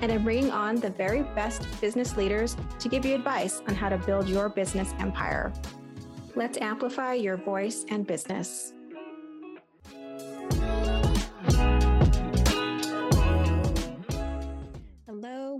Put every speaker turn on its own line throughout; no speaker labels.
and I'm bringing on the very best business leaders to give you advice on how to build your business empire. Let's amplify your voice and business.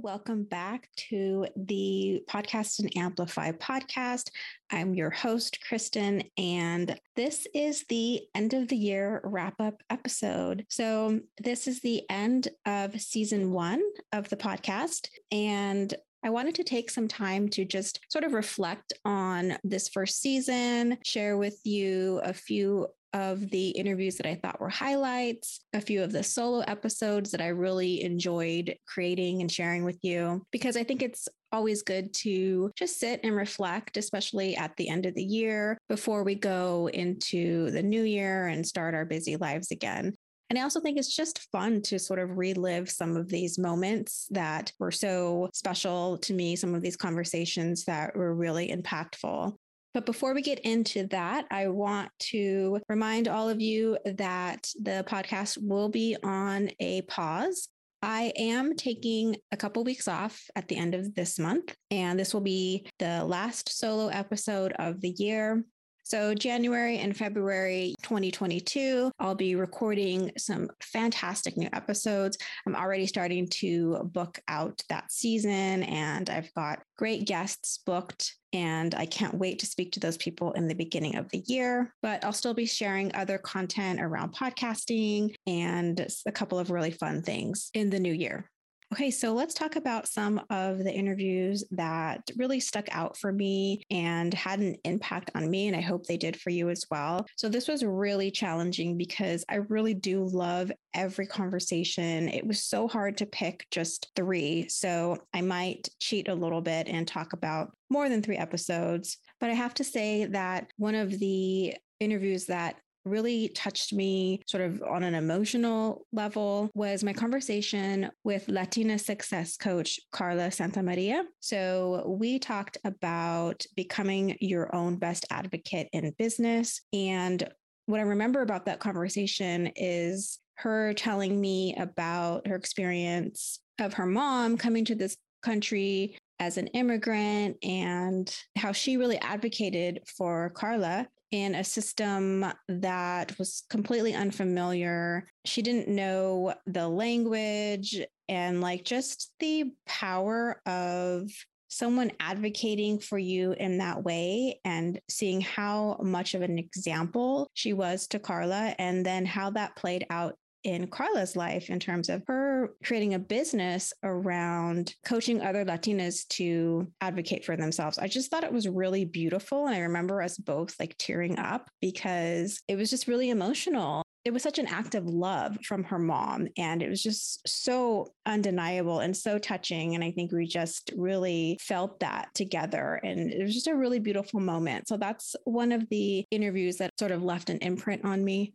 Welcome back to the Podcast and Amplify podcast. I'm your host, Kristin, and this is the end of the year wrap up episode. So, this is the end of season one of the podcast. And I wanted to take some time to just sort of reflect on this first season, share with you a few of the interviews that I thought were highlights, a few of the solo episodes that I really enjoyed creating and sharing with you, because I think it's always good to just sit and reflect, especially at the end of the year before we go into the new year and start our busy lives again. And I also think it's just fun to sort of relive some of these moments that were so special to me, some of these conversations that were really impactful. But before we get into that, I want to remind all of you that the podcast will be on a pause. I am taking a couple weeks off at the end of this month, and this will be the last solo episode of the year. So, January and February 2022, I'll be recording some fantastic new episodes. I'm already starting to book out that season, and I've got great guests booked. And I can't wait to speak to those people in the beginning of the year. But I'll still be sharing other content around podcasting and a couple of really fun things in the new year. Okay, so let's talk about some of the interviews that really stuck out for me and had an impact on me. And I hope they did for you as well. So, this was really challenging because I really do love every conversation. It was so hard to pick just three. So, I might cheat a little bit and talk about more than three episodes. But I have to say that one of the interviews that really touched me sort of on an emotional level was my conversation with Latina success coach Carla Santamaria. So we talked about becoming your own best advocate in business. And what I remember about that conversation is her telling me about her experience of her mom coming to this country as an immigrant and how she really advocated for Carla in a system that was completely unfamiliar. She didn't know the language and like just the power of someone advocating for you in that way and seeing how much of an example she was to Carla and then how that played out in Carla's life in terms of her creating a business around coaching other Latinas to advocate for themselves. I just thought it was really beautiful. And I remember us both like tearing up because it was just really emotional. It was such an act of love from her mom. And it was just so undeniable and so touching. And I think we just really felt that together. And it was just a really beautiful moment. So that's one of the interviews that sort of left an imprint on me.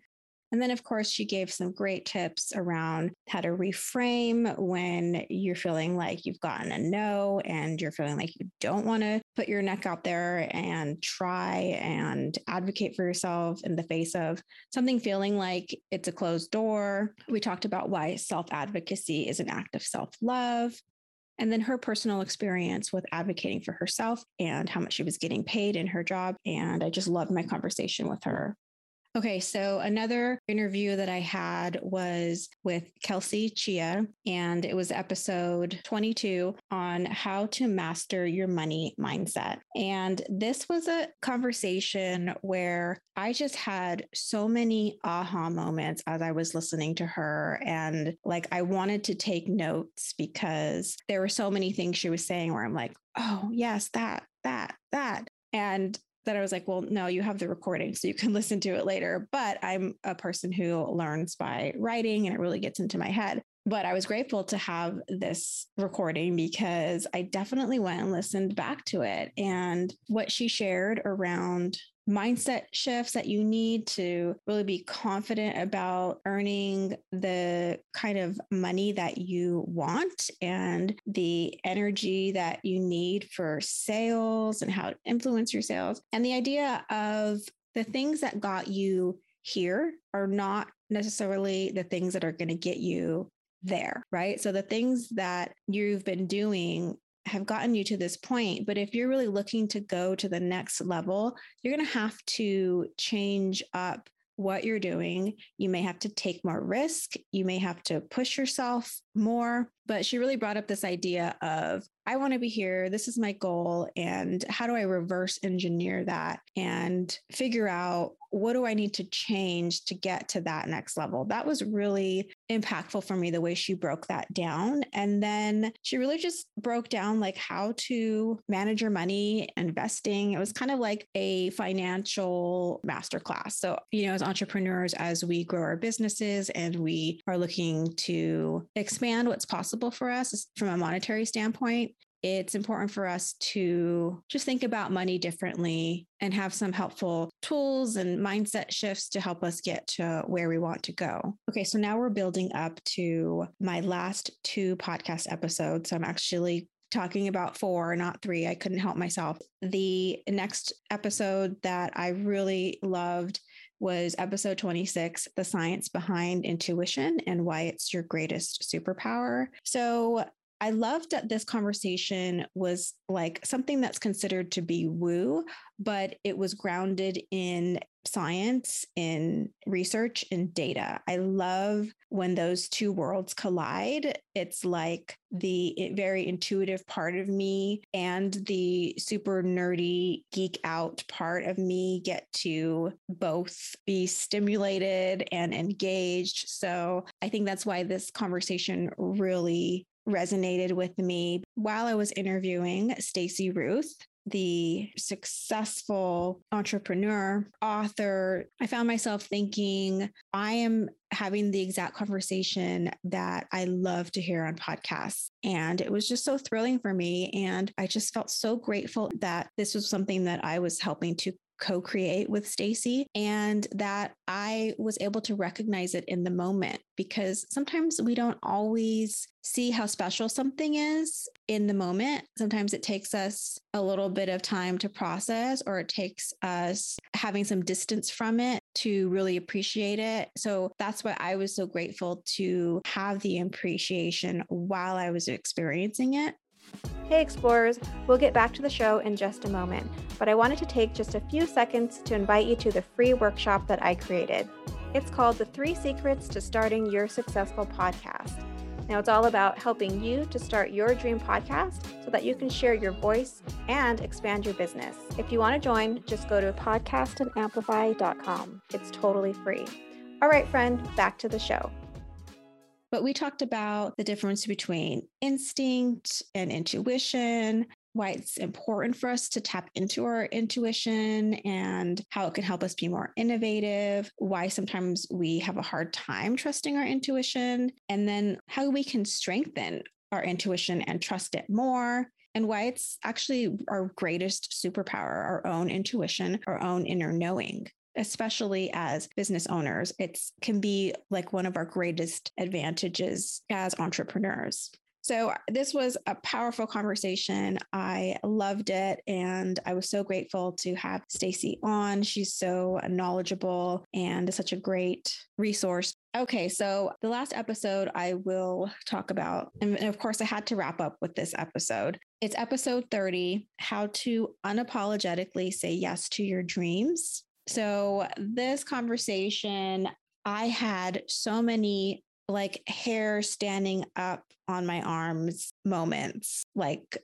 And then, of course, she gave some great tips around how to reframe when you're feeling like you've gotten a no and you're feeling like you don't want to put your neck out there and try and advocate for yourself in the face of something feeling like it's a closed door. We talked about why self advocacy is an act of self love. And then her personal experience with advocating for herself and how much she was getting paid in her job. And I just loved my conversation with her. Okay, so another interview that I had was with Kelsey Chia, and it was episode 22 on how to master your money mindset. And this was a conversation where I just had so many aha moments as I was listening to her. And like, I wanted to take notes because there were so many things she was saying where I'm like, oh, yes, that, that, that. And that I was like, well, no, you have the recording, so you can listen to it later. But I'm a person who learns by writing and it really gets into my head. but I was grateful to have this recording because I definitely went and listened back to it. And what she shared around mindset shifts that you need to really be confident about earning the kind of money that you want and the energy that you need for sales and how to influence your sales. And the idea of the things that got you here are not necessarily the things that are going to get you there, right? So the things that you've been doing have gotten you to this point. But if you're really looking to go to the next level, you're going to have to change up what you're doing. You may have to take more risk. You may have to push yourself more. But she really brought up this idea of, I want to be here. This is my goal. And how do I reverse engineer that and figure out what do I need to change to get to that next level? That was really impactful for me, the way she broke that down. And then she really just broke down like how to manage your money, investing. It was kind of like a financial masterclass. So, you know, as entrepreneurs, as we grow our businesses and we are looking to expand what's possible for us from a monetary standpoint, it's important for us to just think about money differently and have some helpful tools and mindset shifts to help us get to where we want to go. Okay, so now we're building up to my last two podcast episodes. So I'm actually talking about four, not three. I couldn't help myself. The next episode that I really loved was episode 26 The Science Behind Intuition and Why It's Your Greatest Superpower. So, I loved that this conversation was like something that's considered to be woo, but it was grounded in science, in research, and data. I love when those two worlds collide. It's like the very intuitive part of me and the super nerdy geek out part of me get to both be stimulated and engaged. So I think that's why this conversation really resonated with me while I was interviewing Stacy Ruth, the successful entrepreneur, author, I found myself thinking, I am having the exact conversation that I love to hear on podcasts. And it was just so thrilling for me. And I just felt so grateful that this was something that I was helping to co-create with Stacy and that I was able to recognize it in the moment because sometimes we don't always see how special something is in the moment. Sometimes it takes us a little bit of time to process or it takes us having some distance from it to really appreciate it. So that's why I was so grateful to have the appreciation while I was experiencing it.
Hey explorers, we'll get back to the show in just a moment, but I wanted to take just a few seconds to invite you to the free workshop that I created. It's called The Three Secrets to Starting Your Successful Podcast. Now, it's all about helping you to start your dream podcast so that you can share your voice and expand your business. If you want to join, just go to podcastandamplify.com. It's totally free. All right, friend, back to the show.
But we talked about the difference between instinct and intuition, why it's important for us to tap into our intuition and how it can help us be more innovative, why sometimes we have a hard time trusting our intuition, and then how we can strengthen our intuition and trust it more. And why it's actually our greatest superpower, our own intuition, our own inner knowing especially as business owners, it can be like one of our greatest advantages as entrepreneurs. So, this was a powerful conversation. I loved it and I was so grateful to have Stacey on. She's so knowledgeable and such a great resource. Okay, so the last episode I will talk about, and of course, I had to wrap up with this episode. It's episode 30 How to Unapologetically Say Yes to Your Dreams. So, this conversation, I had so many like hair standing up on my arms moments, like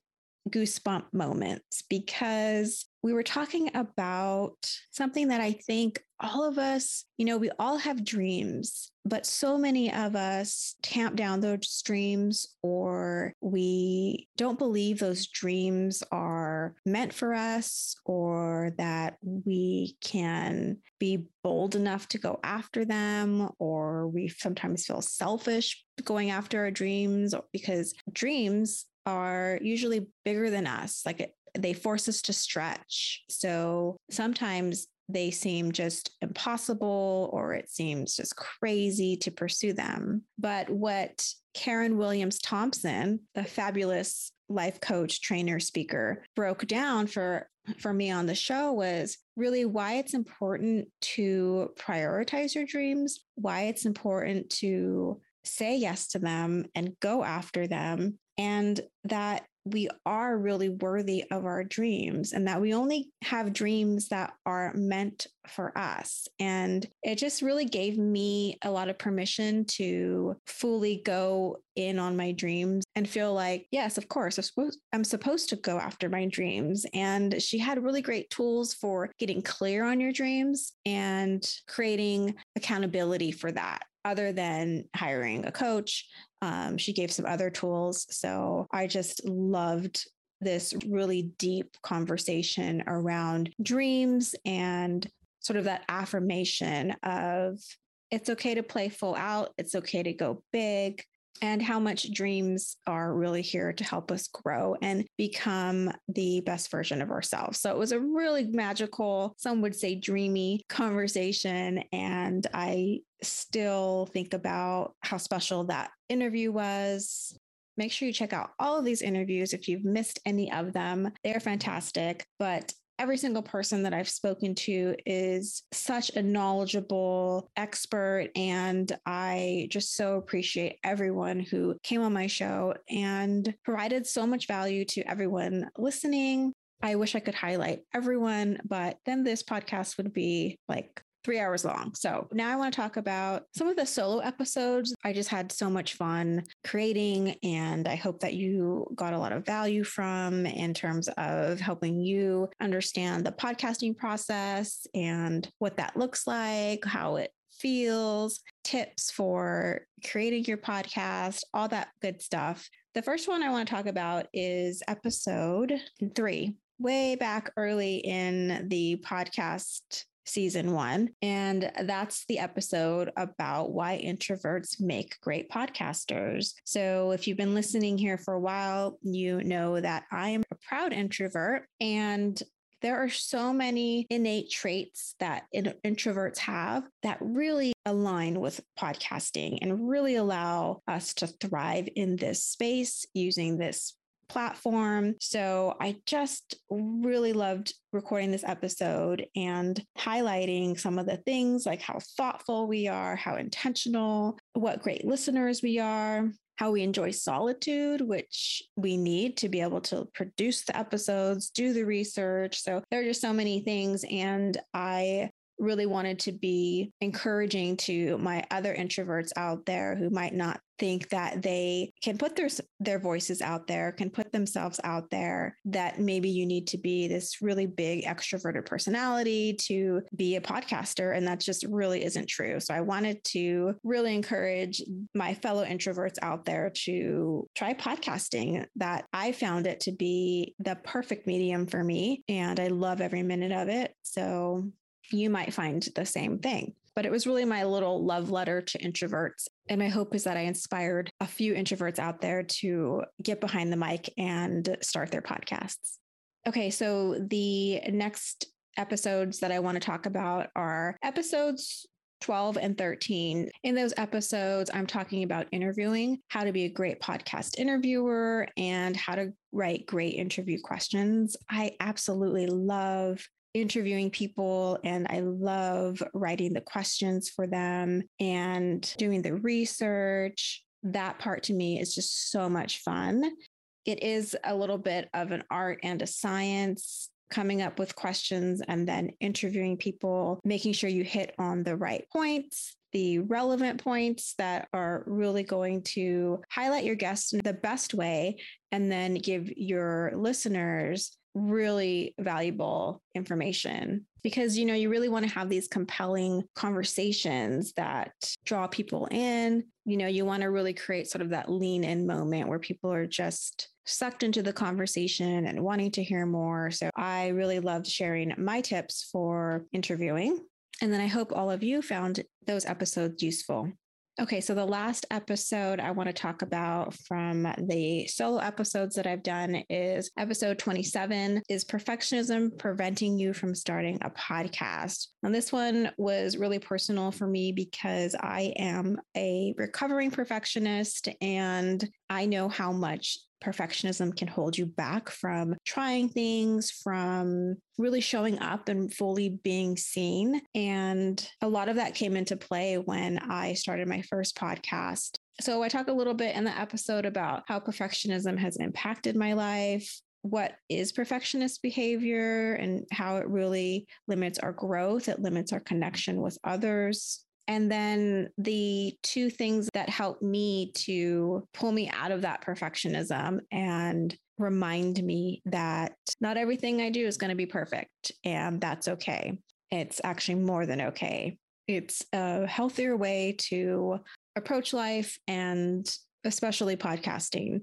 goosebump moments, because we were talking about something that I think all of us, you know, we all have dreams, but so many of us tamp down those dreams or we don't believe those dreams are meant for us or that we can be bold enough to go after them or we sometimes feel selfish going after our dreams because dreams are usually bigger than us. Like it, they force us to stretch. So sometimes they seem just impossible or it seems just crazy to pursue them. But what Karen Williams Thompson, the fabulous life coach, trainer, speaker, broke down for for me on the show was really why it's important to prioritize your dreams, why it's important to say yes to them and go after them and that we are really worthy of our dreams and that we only have dreams that are meant for us. And it just really gave me a lot of permission to fully go in on my dreams and feel like, yes, of course, I'm supposed, to go after my dreams. And she had really great tools for getting clear on your dreams and creating accountability for that other than hiring a coach. Um, she gave some other tools. So I just loved this really deep conversation around dreams and sort of that affirmation of it's okay to play full out, it's okay to go big, and how much dreams are really here to help us grow and become the best version of ourselves. So it was a really magical, some would say dreamy conversation. And I still think about how special that interview was. Make sure you check out all of these interviews if you've missed any of them. They're fantastic. But every single person that I've spoken to is such a knowledgeable expert. And I just so appreciate everyone who came on my show and provided so much value to everyone listening. I wish I could highlight everyone, but then this podcast would be like three hours long. So now I want to talk about some of the solo episodes. I just had so much fun creating, and I hope that you got a lot of value from in terms of helping you understand the podcasting process and what that looks like, how it feels, tips for creating your podcast, all that good stuff. The first one I want to talk about is episode three. Way back early in the podcast season one. And that's the episode about why introverts make great podcasters. So if you've been listening here for a while, you know that I am a proud introvert and there are so many innate traits that introverts have that really align with podcasting and really allow us to thrive in this space using this platform. So I just really loved recording this episode and highlighting some of the things like how thoughtful we are, how intentional, what great listeners we are. How we enjoy solitude, which we need to be able to produce the episodes, do the research. So there are just so many things. And I really wanted to be encouraging to my other introverts out there who might not think that they can put their their voices out there, can put themselves out there that maybe you need to be this really big extroverted personality to be a podcaster and that just really isn't true. So I wanted to really encourage my fellow introverts out there to try podcasting that I found it to be the perfect medium for me and I love every minute of it. So you might find the same thing. But it was really my little love letter to introverts. And my hope is that I inspired a few introverts out there to get behind the mic and start their podcasts. Okay, so the next episodes that I want to talk about are episodes 12 and 13. In those episodes, I'm talking about interviewing, how to be a great podcast interviewer, and how to write great interview questions. I absolutely love interviewing people and I love writing the questions for them and doing the research. That part to me is just so much fun. It is a little bit of an art and a science coming up with questions and then interviewing people, making sure you hit on the right points the relevant points that are really going to highlight your guests in the best way and then give your listeners really valuable information because you know you really want to have these compelling conversations that draw people in. You know you want to really create sort of that lean in moment where people are just sucked into the conversation and wanting to hear more. So i really loved sharing my tips for interviewing. And then i hope all of you found those episodes useful Okay, so the last episode I want to talk about from the solo episodes that I've done is episode 27 Is perfectionism preventing you from starting a podcast? And this one was really personal for me because I am a recovering perfectionist and I know how much perfectionism can hold you back from trying things, from really showing up and fully being seen. And a lot of that came into play when I started my first podcast. So I talk a little bit in the episode about how perfectionism has impacted my life, what is perfectionist behavior and how it really limits our growth, it limits our connection with others. And then the two things that helped me to pull me out of that perfectionism and remind me that not everything I do is going to be perfect, and that's okay. It's actually more than okay. It's a healthier way to approach life and especially podcasting.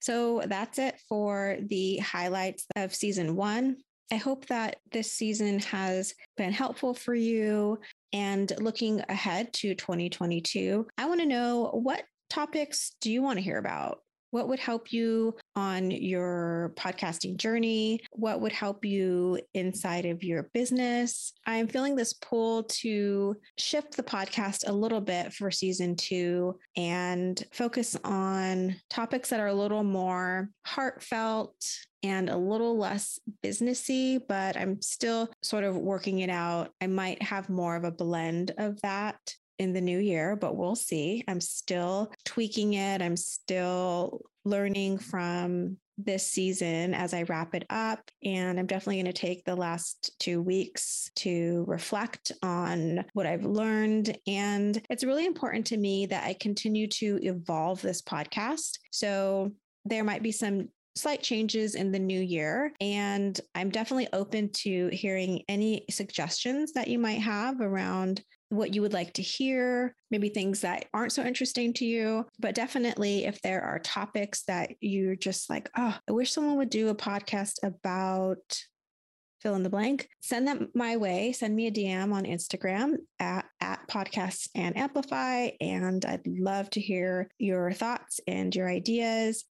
So that's it for the highlights of season one. I hope that this season has been helpful for you. And looking ahead to 2022, I want to know what topics do you want to hear about? What would help you on your podcasting journey? What would help you inside of your business? I'm feeling this pull to shift the podcast a little bit for season two and focus on topics that are a little more heartfelt and a little less businessy, but I'm still sort of working it out. I might have more of a blend of that in the new year, but we'll see. I'm still tweaking it. I'm still learning from this season as I wrap it up. And I'm definitely going to take the last two weeks to reflect on what I've learned. And it's really important to me that I continue to evolve this podcast. So there might be some slight changes in the new year. And I'm definitely open to hearing any suggestions that you might have around what you would like to hear, maybe things that aren't so interesting to you. But definitely, if there are topics that you're just like, oh, I wish someone would do a podcast about fill in the blank, send them my way. Send me a DM on Instagram at, at podcasts and amplify. And I'd love to hear your thoughts and your ideas.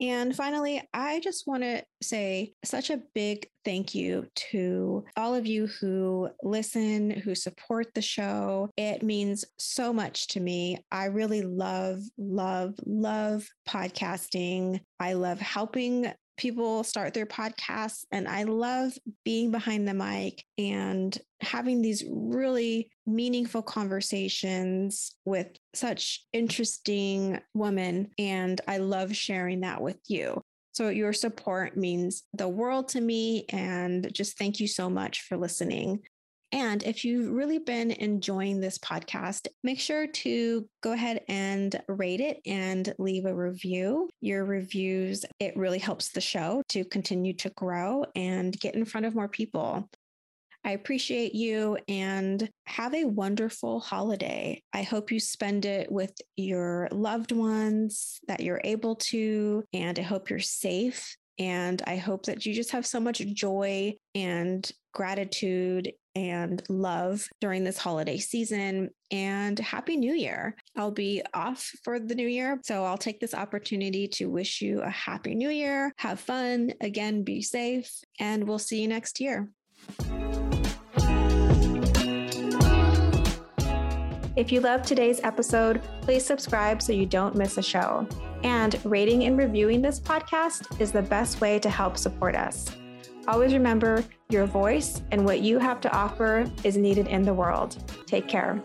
And finally, I just want to say such a big thank you to all of you who listen, who support the show. It means so much to me. I really love, love, love podcasting. I love helping people start their podcasts. And I love being behind the mic and having these really meaningful conversations with such interesting woman, And I love sharing that with you. So, your support means the world to me. And just thank you so much for listening. And if you've really been enjoying this podcast, make sure to go ahead and rate it and leave a review. Your reviews, it really helps the show to continue to grow and get in front of more people. I appreciate you and have a wonderful holiday. I hope you spend it with your loved ones that you're able to, and I hope you're safe. And I hope that you just have so much joy and gratitude and love during this holiday season. And Happy New Year. I'll be off for the new year. So I'll take this opportunity to wish you a Happy New Year. Have fun. Again, be safe. And we'll see you next year.
If you loved today's episode, please subscribe so you don't miss a show. And rating and reviewing this podcast is the best way to help support us. Always remember your voice and what you have to offer is needed in the world. Take care.